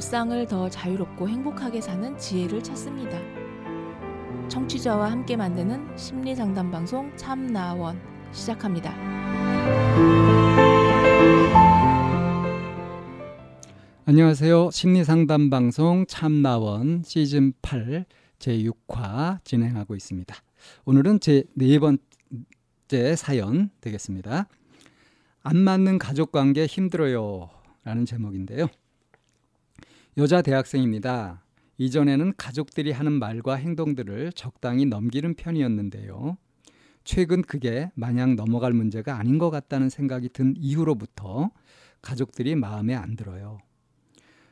일상을 더 자유롭고 행복하게 사는 지혜를 찾습니다. 청취자와 함께 만드는 심리 상담 방송 참나원 시작합니다. 안녕하세요. 심리 상담 방송 참나원 시즌 8 제6화 진행하고 있습니다. 오늘은 제 네 번째 사연 되겠습니다. 안 맞는 가족 관계 힘들어요. 라는 제목인데요. 여자 대학생입니다. 이전에는 가족들이 하는 말과 행동들을 적당히 넘기는 편이었는데요. 최근 그게 마냥 넘어갈 문제가 아닌 것 같다는 생각이 든 이후로부터 가족들이 마음에 안 들어요.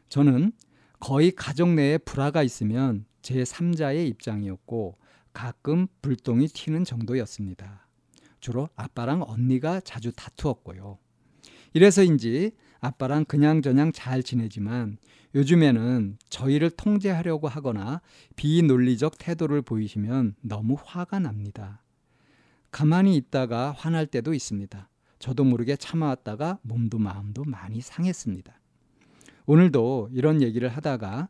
저는 거의 가족 내에 불화가 있으면 제 3자의 입장이었고 가끔 불똥이 튀는 정도였습니다. 주로 아빠랑 언니가 자주 다투었고요. 이래서인지 아빠랑 그냥저냥 잘 지내지만 요즘에는 저희를 통제하려고 하거나 비논리적 태도를 보이시면 너무 화가 납니다. 가만히 있다가 화날 때도 있습니다. 저도 모르게 참아왔다가 몸도 마음도 많이 상했습니다. 오늘도 이런 얘기를 하다가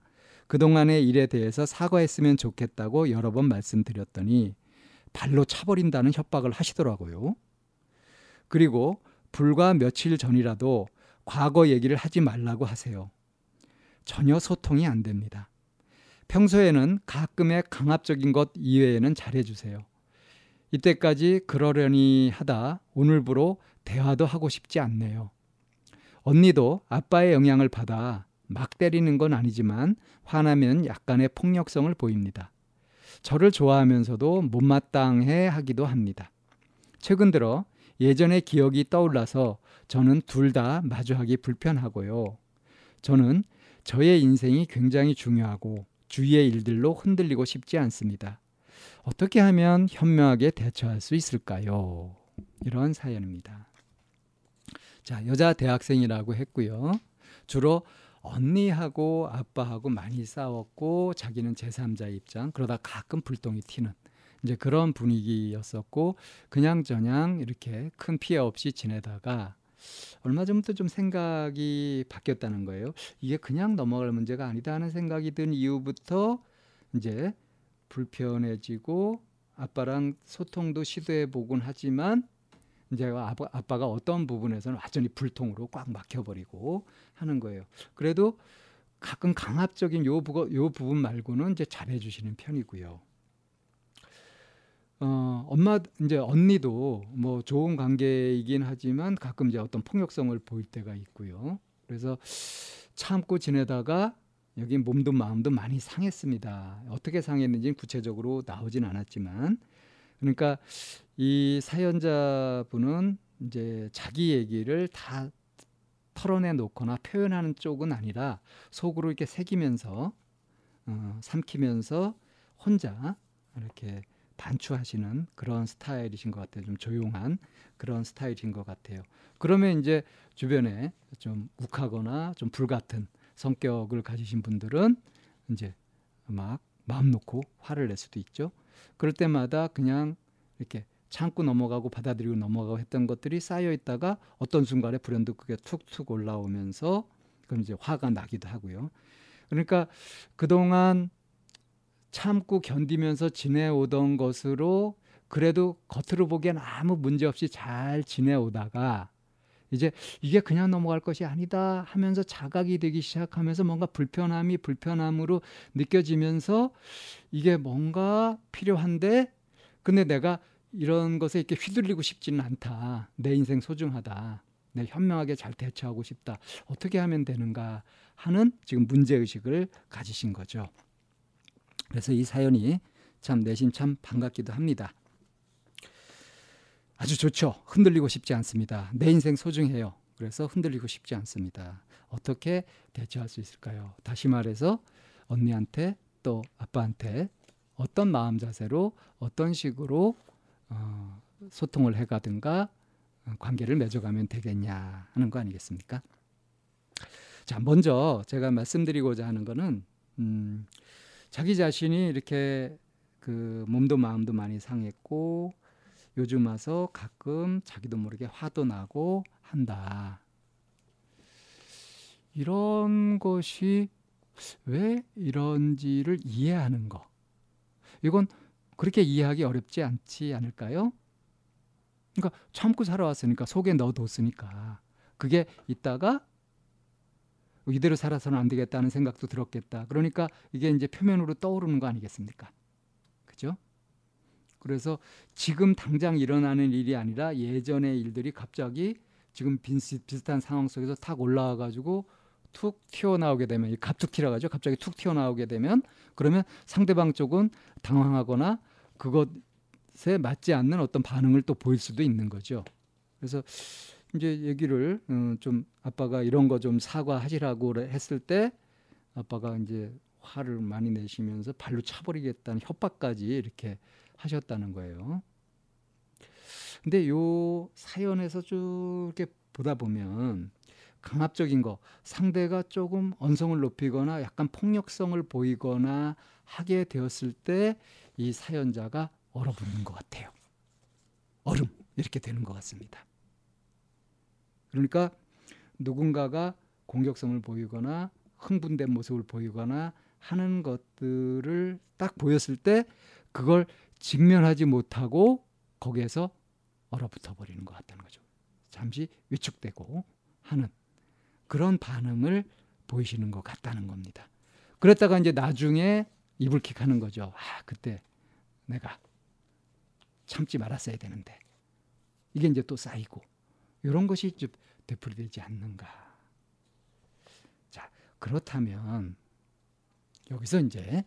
그동안의 일에 대해서 사과했으면 좋겠다고 여러 번 말씀드렸더니 발로 차버린다는 협박을 하시더라고요. 그리고 불과 며칠 전이라도 과거 얘기를 하지 말라고 하세요. 전혀 소통이 안 됩니다. 평소에는 가끔의 강압적인 것 이외에는 잘해주세요. 이때까지 그러려니 하다 오늘부로 대화도 하고 싶지 않네요. 언니도 아빠의 영향을 받아 막 때리는 건 아니지만 화나면 약간의 폭력성을 보입니다. 저를 좋아하면서도 못마땅해 하기도 합니다. 최근 들어 예전의 기억이 떠올라서 저는 둘 다 마주하기 불편하고요. 저는 저의 인생이 굉장히 중요하고 주위의 일들로 흔들리고 싶지 않습니다. 어떻게 하면 현명하게 대처할 수 있을까요? 이런 사연입니다. 자, 여자 대학생이라고 했고요. 주로 언니하고 아빠하고 많이 싸웠고 자기는 제3자 입장 그러다 가끔 불똥이 튀는 이제 그런 분위기였었고 그냥저냥 이렇게 큰 피해 없이 지내다가 얼마 전부터 좀 생각이 바뀌었다는 거예요. 이게 그냥 넘어갈 문제가 아니다 하는 생각이 든 이후부터 이제 불편해지고 아빠랑 소통도 시도해 보곤 하지만 이제 아빠, 아빠가 어떤 부분에서는 완전히 불통으로 꽉 막혀버리고 하는 거예요. 그래도 가끔 강압적인 요, 부, 요 부분 말고는 이제 잘해주시는 편이고요. 어, 엄마 이제 언니도 뭐 좋은 관계이긴 하지만 가끔 이제 어떤 폭력성을 보일 때가 있고요. 그래서 참고 지내다가 여기 몸도 마음도 많이 상했습니다. 어떻게 상했는지는 구체적으로 나오진 않았지만 그러니까 이 사연자분은 이제 자기 얘기를 다 털어내 놓거나 표현하는 쪽은 아니라 속으로 이렇게 새기면서 어, 삼키면서 혼자 이렇게 반추하시는 그런 스타일이신 것 같아요. 좀 조용한 그런 스타일인 것 같아요. 그러면 이제 주변에 좀 욱하거나 좀 불같은 성격을 가지신 분들은 이제 막 마음 놓고 화를 낼 수도 있죠. 그럴 때마다 그냥 이렇게 참고 넘어가고 받아들이고 넘어가고 했던 것들이 쌓여 있다가 어떤 순간에 불현듯 그게 툭툭 올라오면서 그럼 이제 화가 나기도 하고요. 그러니까 그동안 참고 견디면서 지내오던 것으로 그래도 겉으로 보기엔 아무 문제 없이 잘 지내오다가 이제 이게 그냥 넘어갈 것이 아니다 하면서 자각이 되기 시작하면서 뭔가 불편함이 불편함으로 느껴지면서 이게 뭔가 필요한데 근데 내가 이런 것에 이렇게 휘둘리고 싶지는 않다. 내 인생 소중하다. 내 현명하게 잘 대처하고 싶다. 어떻게 하면 되는가 하는 지금 문제 의식을 가지신 거죠. 그래서 이 사연이 참 내심 참 반갑기도 합니다. 아주 좋죠. 흔들리고 싶지 않습니다. 내 인생 소중해요. 그래서 흔들리고 싶지 않습니다. 어떻게 대처할 수 있을까요? 다시 말해서 언니한테 또 아빠한테 어떤 마음 자세로 어떤 식으로 어, 소통을 해가든가 어, 관계를 맺어가면 되겠냐 하는 거 아니겠습니까? 자, 먼저 제가 말씀드리고자 하는 거는 음, 자기 자신이 이렇게 그 몸도 마음도 많이 상했고 요즘 와서 가끔 자기도 모르게 화도 나고 한다. 이런 것이 왜 이런지를 이해하는 거. 이건 그렇게 이해하기 어렵지 않지 않을까요? 그러니까 참고 살아왔으니까 속에 넣어뒀으니까 그게 있다가 이대로 살아서는 안 되겠다는 생각도 들었겠다. 그러니까 이게 이제 표면으로 떠오르는 거 아니겠습니까? 그죠? 그래서 지금 당장 일어나는 일이 아니라 예전의 일들이 갑자기 지금 비슷한 상황 속에서 탁 올라와 가지고 툭 튀어나오게 되면 갑툭 튀어가지고 갑자기 툭 튀어나오게 되면 그러면 상대방 쪽은 당황하거나 그것에 맞지 않는 어떤 반응을 또 보일 수도 있는 거죠. 그래서 이제 얘기를 음, 좀 아빠가 이런 거 좀 사과하시라고 했을 때 아빠가 이제 화를 많이 내시면서 발로 차버리겠다는 협박까지 이렇게 하셨다는 거예요. 근데 요 사연에서 쭉 이렇게 보다 보면 강압적인 거 상대가 조금 언성을 높이거나 약간 폭력성을 보이거나 하게 되었을 때 이 사연자가 얼어붙는 것 같아요. 얼음 이렇게 되는 것 같습니다. 그러니까 누군가가 공격성을 보이거나 흥분된 모습을 보이거나 하는 것들을 딱 보였을 때 그걸 직면하지 못하고 거기에서 얼어붙어 버리는 것 같다는 거죠. 잠시 위축되고 하는 그런 반응을 보이시는 것 같다는 겁니다. 그랬다가 이제 나중에 이불킥 하는 거죠. 아, 그때 내가 참지 말았어야 되는데. 이게 이제 또 쌓이고 이런 것이 좀 되풀이되지 않는가. 자, 그렇다면 여기서 이제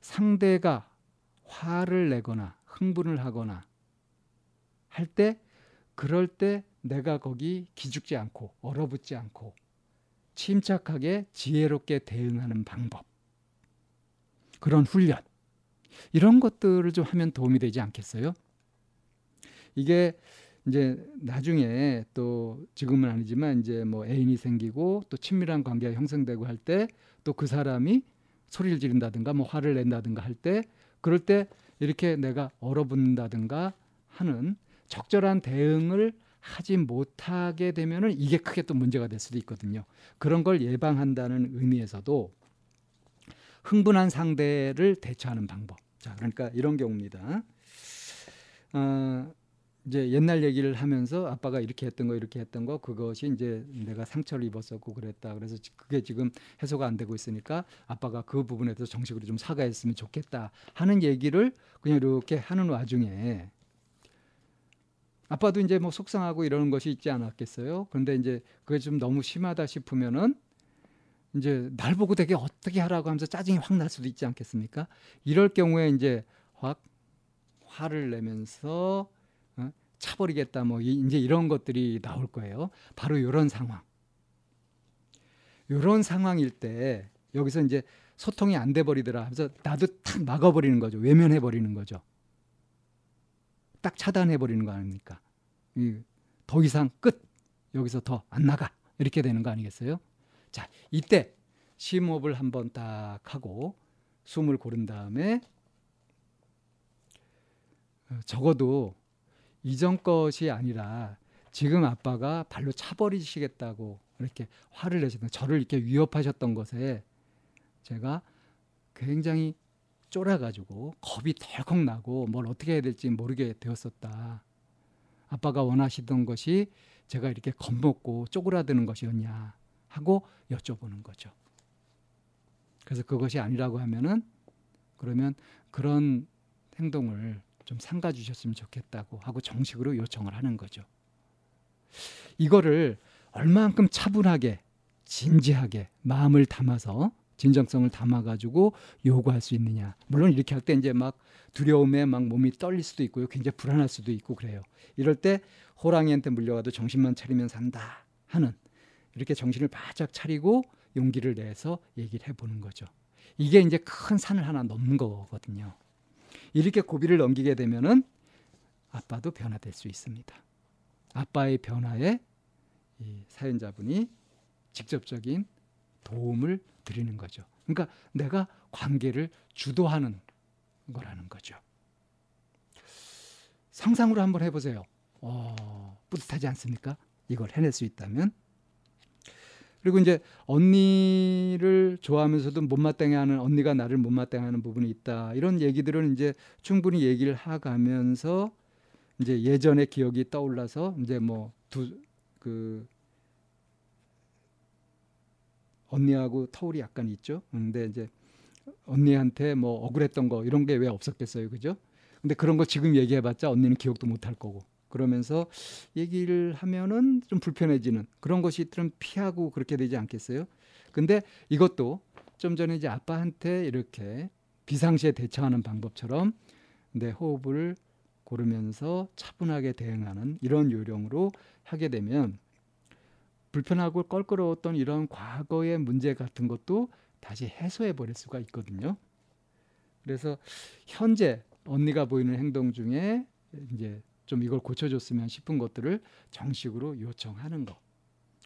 상대가 화를 내거나 흥분을 하거나 할 때 그럴 때 내가 거기 기죽지 않고 얼어붙지 않고 침착하게 지혜롭게 대응하는 방법 그런 훈련 이런 것들을 좀 하면 도움이 되지 않겠어요? 이게 이제 나중에 또 지금은 아니지만 이제 뭐 애인이 생기고 또 친밀한 관계가 형성되고 할 때 또 그 사람이 소리를 지른다든가 뭐 화를 낸다든가 할 때 그럴 때 이렇게 내가 얼어붙는다든가 하는 적절한 대응을 하지 못하게 되면은 이게 크게 또 문제가 될 수도 있거든요. 그런 걸 예방한다는 의미에서도 흥분한 상대를 대처하는 방법. 자, 그러니까 이런 경우입니다. 어, 이제 옛날 얘기를 하면서 아빠가 이렇게 했던 거 이렇게 했던 거 그것이 이제 내가 상처를 입었었고 그랬다. 그래서 그게 지금 해소가 안 되고 있으니까 아빠가 그 부분에 대해서 정식으로 좀 사과했으면 좋겠다 하는 얘기를 그냥 이렇게 하는 와중에 아빠도 이제 뭐 속상하고 이러는 것이 있지 않았겠어요. 그런데 이제 그게 좀 너무 심하다 싶으면은 이제 날 보고 되게 어떻게 하라고 하면서 짜증이 확 날 수도 있지 않겠습니까? 이럴 경우에 이제 확 화를 내면서 차버리겠다 뭐 이제 이런 것들이 나올 거예요. 바로 이런 상황. 이런 상황일 때 여기서 이제 소통이 안 돼 버리더라 하면서 나도 탁 막아 버리는 거죠. 외면해 버리는 거죠. 딱 차단해 버리는 거 아닙니까? 더 이상 끝. 여기서 더 안 나가. 이렇게 되는 거 아니겠어요? 자, 이때 심호흡을 한번 딱 하고 숨을 고른 다음에 어, 적어도 이전 것이 아니라 지금 아빠가 발로 차버리시겠다고 이렇게 화를 내셨던 저를 이렇게 위협하셨던 것에 제가 굉장히 쫄아가지고 겁이 덜컥 나고 뭘 어떻게 해야 될지 모르게 되었었다. 아빠가 원하시던 것이 제가 이렇게 겁먹고 쪼그라드는 것이었냐 하고 여쭤보는 거죠. 그래서 그것이 아니라고 하면은 그러면 그런 행동을 좀 삼가 주셨으면 좋겠다고 하고 정식으로 요청을 하는 거죠. 이거를 얼만큼 차분하게 진지하게 마음을 담아서 진정성을 담아가지고 요구할 수 있느냐. 물론 이렇게 할 때 이제 막 두려움에 막 몸이 떨릴 수도 있고요. 굉장히 불안할 수도 있고 그래요. 이럴 때 호랑이한테 물려가도 정신만 차리면 산다 하는 이렇게 정신을 바짝 차리고 용기를 내서 얘기를 해보는 거죠. 이게 이제 큰 산을 하나 넘는 거거든요. 이렇게 고비를 넘기게 되면은 아빠도 변화될 수 있습니다. 아빠의 변화에 이 사연자분이 직접적인 도움을 드리는 거죠. 그러니까 내가 관계를 주도하는 거라는 거죠. 상상으로 한번 해보세요. 어, 뿌듯하지 않습니까? 이걸 해낼 수 있다면. 그리고 이제 언니를 좋아하면서도 못마땅해하는 언니가 나를 못마땅해하는 부분이 있다. 이런 얘기들은 이제 충분히 얘기를 하가면서 이제 예전의 기억이 떠올라서 이제 뭐 두 그 언니하고 터울이 약간 있죠. 근데 이제 언니한테 뭐 억울했던 거 이런 게 왜 없었겠어요, 그죠? 근데 그런 거 지금 얘기해봤자 언니는 기억도 못 할 거고 그러면서 얘기를 하면은 좀 불편해지는 그런 것이 좀 피하고 그렇게 되지 않겠어요? 근데 이것도 좀 전에 이제 아빠한테 이렇게 비상시에 대처하는 방법처럼 내 호흡을 고르면서 차분하게 대응하는 이런 요령으로 하게 되면 불편하고 껄끄러웠던 이런 과거의 문제 같은 것도 다시 해소해 버릴 수가 있거든요. 그래서 현재 언니가 보이는 행동 중에 이제 좀 이걸 고쳐줬으면 싶은 것들을 정식으로 요청하는 거.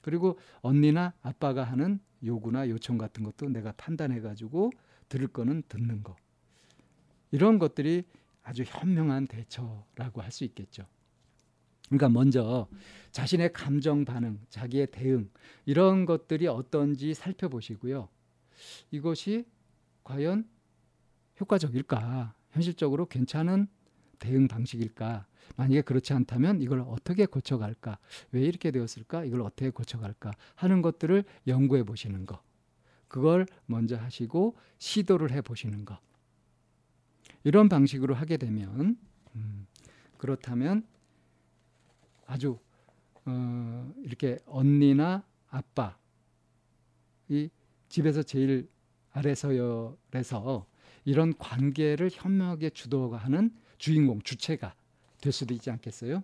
그리고 언니나 아빠가 하는 요구나 요청 같은 것도 내가 판단해가지고 들을 거는 듣는 거. 이런 것들이 아주 현명한 대처라고 할 수 있겠죠. 그러니까 먼저 자신의 감정 반응, 자기의 대응 이런 것들이 어떤지 살펴보시고요. 이것이 과연 효과적일까? 현실적으로 괜찮은 대응 방식일까? 만약에 그렇지 않다면 이걸 어떻게 고쳐갈까? 왜 이렇게 되었을까? 이걸 어떻게 고쳐갈까? 하는 것들을 연구해 보시는 거. 그걸 먼저 하시고 시도를 해 보시는 거. 이런 방식으로 하게 되면 음, 그렇다면 아주 어, 이렇게 언니나 아빠 이 집에서 제일 아래서열에서 이런 관계를 현명하게 주도하는 주인공 주체가 될 수도 있지 않겠어요?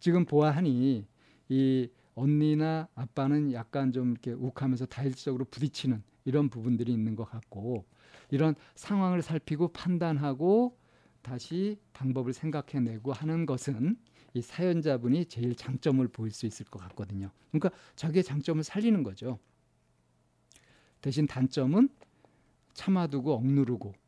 지금 보아하니 이 언니나 아빠는 약간 좀 이렇게 욱하면서 다일적으로 부딪히는 이런 부분들이 있는 것 같고 이런 상황을 살피고 판단하고 다시 방법을 생각해내고 하는 것은 이 사연자분이 제일 장점을 보일 수 있을 것 같거든요. 그러니까 자기의 장점을 살리는 거죠. 대신 단점은 참아두고 억누르고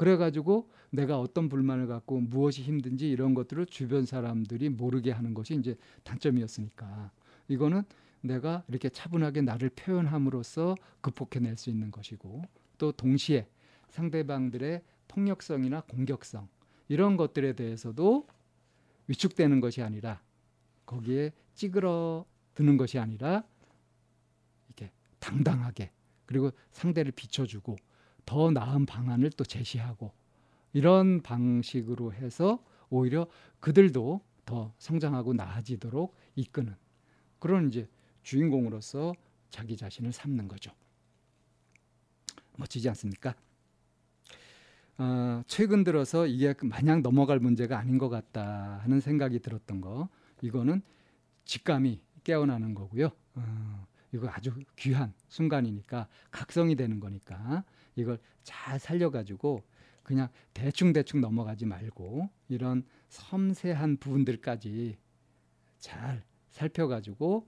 그래가지고 내가 어떤 불만을 갖고 무엇이 힘든지 이런 것들을 주변 사람들이 모르게 하는 것이 이제 단점이었으니까. 이거는 내가 이렇게 차분하게 나를 표현함으로써 극복해낼 수 있는 것이고 또 동시에 상대방들의 폭력성이나 공격성 이런 것들에 대해서도 위축되는 것이 아니라 거기에 찌그러 드는 것이 아니라 이렇게 당당하게 그리고 상대를 비춰주고 더 나은 방안을 또 제시하고 이런 방식으로 해서 오히려 그들도 더 성장하고 나아지도록 이끄는 그런 이제 주인공으로서 자기 자신을 삼는 거죠. 멋지지 않습니까? 어, 최근 들어서 이게 마냥 넘어갈 문제가 아닌 것 같다 하는 생각이 들었던 거 이거는 직감이 깨어나는 거고요. 어, 이거 아주 귀한 순간이니까 각성이 되는 거니까 이걸 잘 살려가지고 그냥 대충대충 넘어가지 말고 이런 섬세한 부분들까지 잘 살펴가지고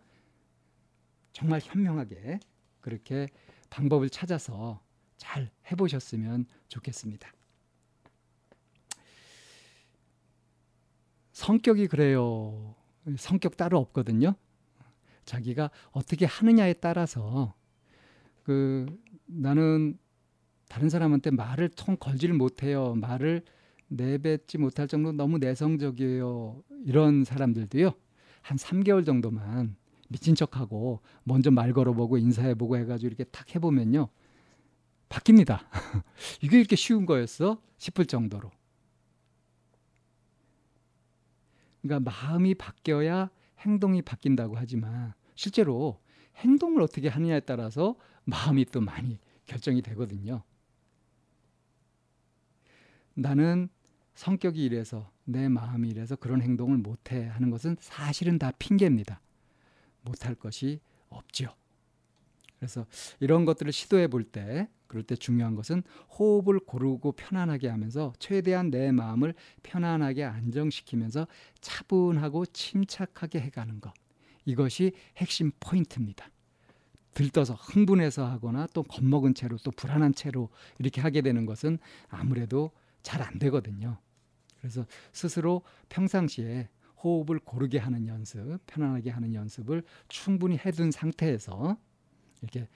정말 현명하게 그렇게 방법을 찾아서 잘 해보셨으면 좋겠습니다. 성격이 그래요. 성격 따로 없거든요. 자기가 어떻게 하느냐에 따라서 그 나는 다른 사람한테 말을 통 걸지를 못해요. 말을 내뱉지 못할 정도로 너무 내성적이에요. 이런 사람들도요. 한 3개월 정도만 미친 척하고 먼저 말 걸어보고 인사해보고 해가지고 이렇게 탁 해보면요. 바뀝니다. 이게 이렇게 쉬운 거였어? 싶을 정도로. 그러니까 마음이 바뀌어야 행동이 바뀐다고 하지만 실제로 행동을 어떻게 하느냐에 따라서 마음이 또 많이 결정이 되거든요. 나는 성격이 이래서 내 마음이 이래서 그런 행동을 못해 하는 것은 사실은 다 핑계입니다. 못할 것이 없죠. 그래서 이런 것들을 시도해 볼 때, 그럴 때 중요한 것은 호흡을 고르고 편안하게 하면서 최대한 내 마음을 편안하게 안정시키면서 차분하고 침착하게 해가는 것. 이것이 핵심 포인트입니다. 들떠서 흥분해서 하거나 또 겁먹은 채로 또 불안한 채로 이렇게 하게 되는 것은 아무래도 잘 안 되거든요. 그래서 스스로 평상시에 호흡을 고르게 하는 연습, 편안하게 하는 연습을 충분히 해둔 상태에서 이렇게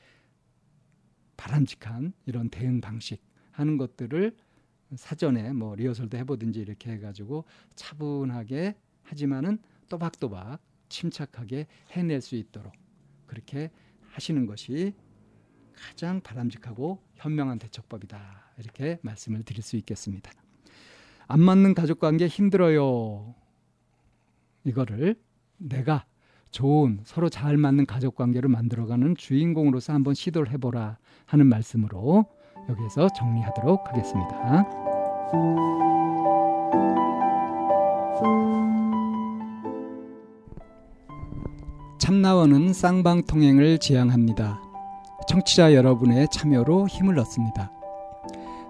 바람직한 이런 대응 방식 하는 것들을 사전에 뭐 리허설도 해보든지 이렇게 해가지고 차분하게 하지만은 또박또박 침착하게 해낼 수 있도록 그렇게 하시는 것이 가장 바람직하고 현명한 대처법이다 이렇게 말씀을 드릴 수 있겠습니다. 안 맞는 가족 관계 힘들어요. 이거를 내가 좋은 서로 잘 맞는 가족 관계를 만들어가는 주인공으로서 한번 시도를 해보라 하는 말씀으로 여기에서 정리하도록 하겠습니다. 참나원은 쌍방통행을 지향합니다. 청취자 여러분의 참여로 힘을 얻습니다.